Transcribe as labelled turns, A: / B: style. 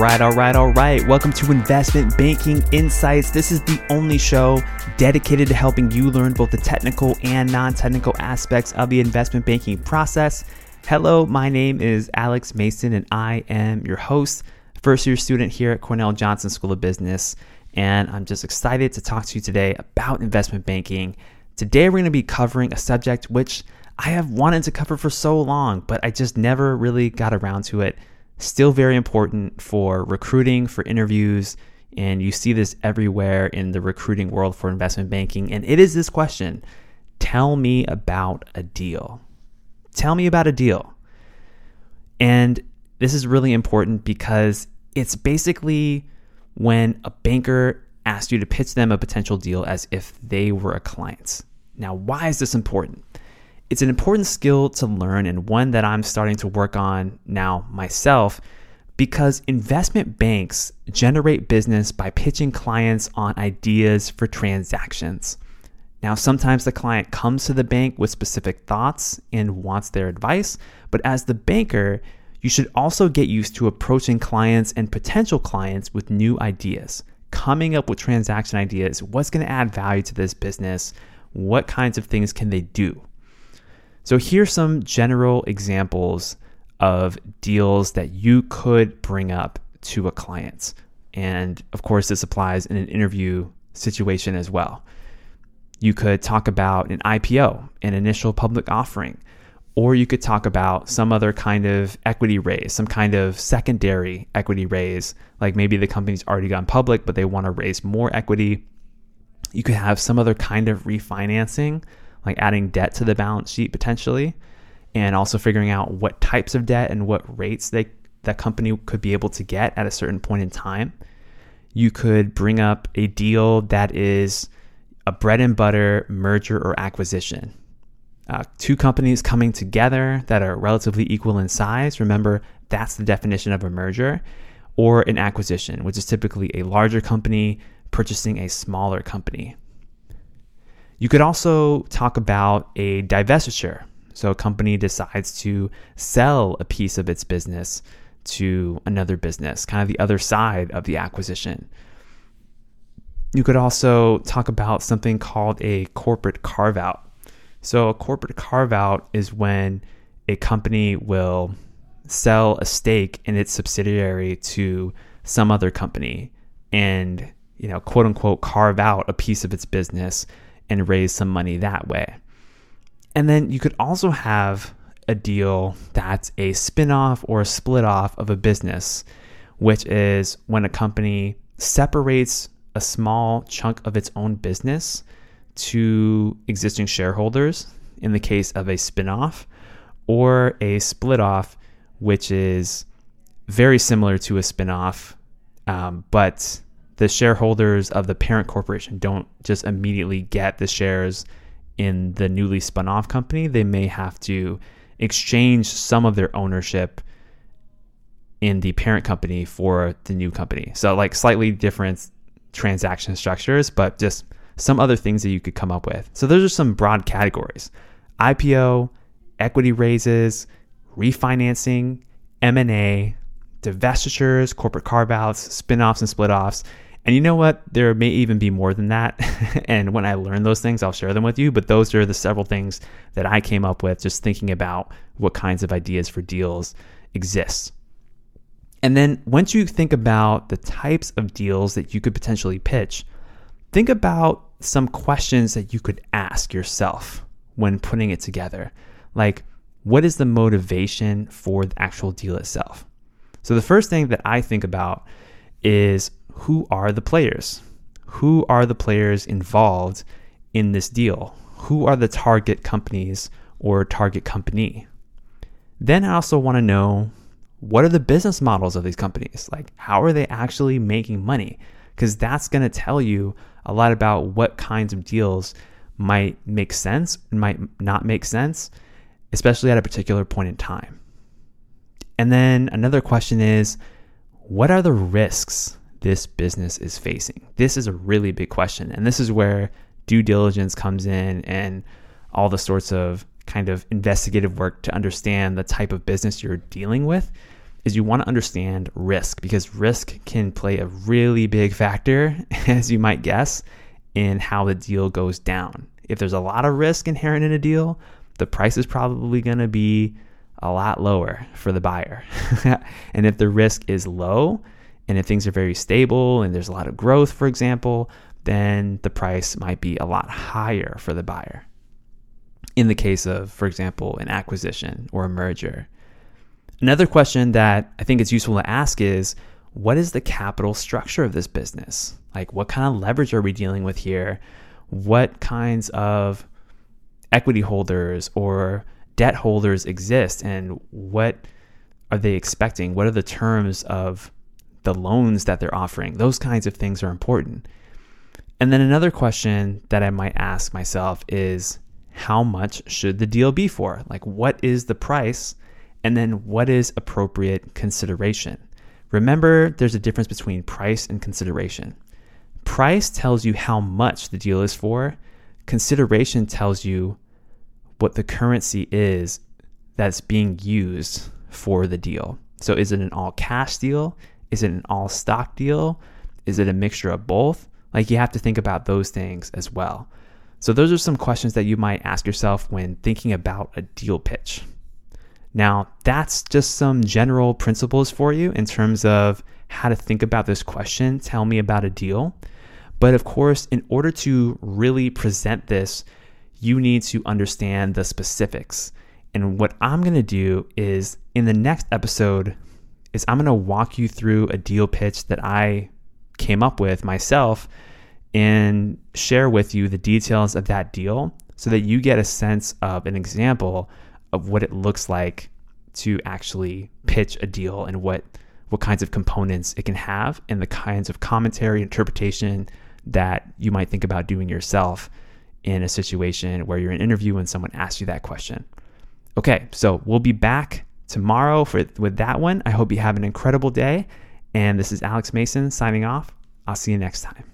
A: right, all right, all right. Welcome to Investment Banking Insights. This is the only show dedicated to helping you learn both the technical and non technical aspects of the investment banking process. Hello, my name is Alex Mason, and I am your host, first year student here at Cornell Johnson School of Business. And I'm just excited to talk to you today about investment banking. Today, we're going to be covering a subject which I have wanted to cover for so long, but I just never really got around to it still very important for recruiting, for interviews, and you see this everywhere in the recruiting world for investment banking. And it is this question Tell me about a deal. Tell me about a deal. And this is really important because it's basically when a banker asks you to pitch them a potential deal as if they were a client. Now, why is this important? It's an important skill to learn and one that I'm starting to work on now myself because investment banks generate business by pitching clients on ideas for transactions. Now, sometimes the client comes to the bank with specific thoughts and wants their advice, but as the banker, you should also get used to approaching clients and potential clients with new ideas, coming up with transaction ideas. What's going to add value to this business? What kinds of things can they do? So here's some general examples of deals that you could bring up to a client. And of course, this applies in an interview situation as well. You could talk about an IPO, an initial public offering, or you could talk about some other kind of equity raise, some kind of secondary equity raise, like maybe the company's already gone public, but they want to raise more equity. You could have some other kind of refinancing like adding debt to the balance sheet potentially, and also figuring out what types of debt and what rates they that company could be able to get at a certain point in time. You could bring up a deal that is a bread and butter merger or acquisition. Uh, two companies coming together that are relatively equal in size. Remember, that's the definition of a merger, or an acquisition, which is typically a larger company purchasing a smaller company. You could also talk about a divestiture. So a company decides to sell a piece of its business to another business, kind of the other side of the acquisition. You could also talk about something called a corporate carve out. So, a corporate carve out is when a company will sell a stake in its subsidiary to some other company and, you know, quote unquote, carve out a piece of its business and raise some money that way. And then you could also have a deal that's a spin-off or a split off of a business, which is when a company separates a small chunk of its own business to existing shareholders in the case of a spin-off or a split off which is very similar to a spin-off um, but the shareholders of the parent corporation don't just immediately get the shares in the newly spun off company. They may have to exchange some of their ownership in the parent company for the new company. So, like slightly different transaction structures, but just some other things that you could come up with. So, those are some broad categories IPO, equity raises, refinancing, M&A, divestitures, corporate carve-outs, spin-offs and split-offs, and you know what? There may even be more than that. and when I learn those things, I'll share them with you. But those are the several things that I came up with just thinking about what kinds of ideas for deals exist. And then once you think about the types of deals that you could potentially pitch, think about some questions that you could ask yourself when putting it together. Like, what is the motivation for the actual deal itself? So, the first thing that I think about is who are the players? Who are the players involved in this deal? Who are the target companies or target company? Then I also want to know what are the business models of these companies? Like, how are they actually making money? Because that's going to tell you a lot about what kinds of deals might make sense and might not make sense, especially at a particular point in time. And then another question is what are the risks this business is facing? This is a really big question. And this is where due diligence comes in and all the sorts of kind of investigative work to understand the type of business you're dealing with. is you want to understand risk because risk can play a really big factor, as you might guess, in how the deal goes down. If there's a lot of risk inherent in a deal, the price is probably going to be a lot lower for the buyer. and if the risk is low, and if things are very stable and there's a lot of growth, for example, then the price might be a lot higher for the buyer. In the case of, for example, an acquisition or a merger. Another question that I think is useful to ask is what is the capital structure of this business? Like, what kind of leverage are we dealing with here? What kinds of equity holders or debt holders exist and what are they expecting? What are the terms of the loans that they're offering? Those kinds of things are important. And then another question that I might ask myself is how much should the deal be for? Like, what is the price? And then what is appropriate consideration? Remember, there's a difference between price and consideration. Price tells you how much the deal is for, consideration tells you what the currency is that's being used for the deal. So, is it an all cash deal? Is it an all stock deal? Is it a mixture of both? Like, you have to think about those things as well. So, those are some questions that you might ask yourself when thinking about a deal pitch. Now, that's just some general principles for you in terms of how to think about this question. Tell me about a deal. But of course, in order to really present this, you need to understand the specifics. And what I'm going to do is in the next episode is I'm going to walk you through a deal pitch that I came up with myself and share with you the details of that deal so that you get a sense of an example of what it looks like to actually pitch a deal and what what kinds of components it can have and the kinds of commentary interpretation that you might think about doing yourself in a situation where you're in an interview and someone asks you that question. Okay, so we'll be back tomorrow for with that one. I hope you have an incredible day. And this is Alex Mason signing off. I'll see you next time.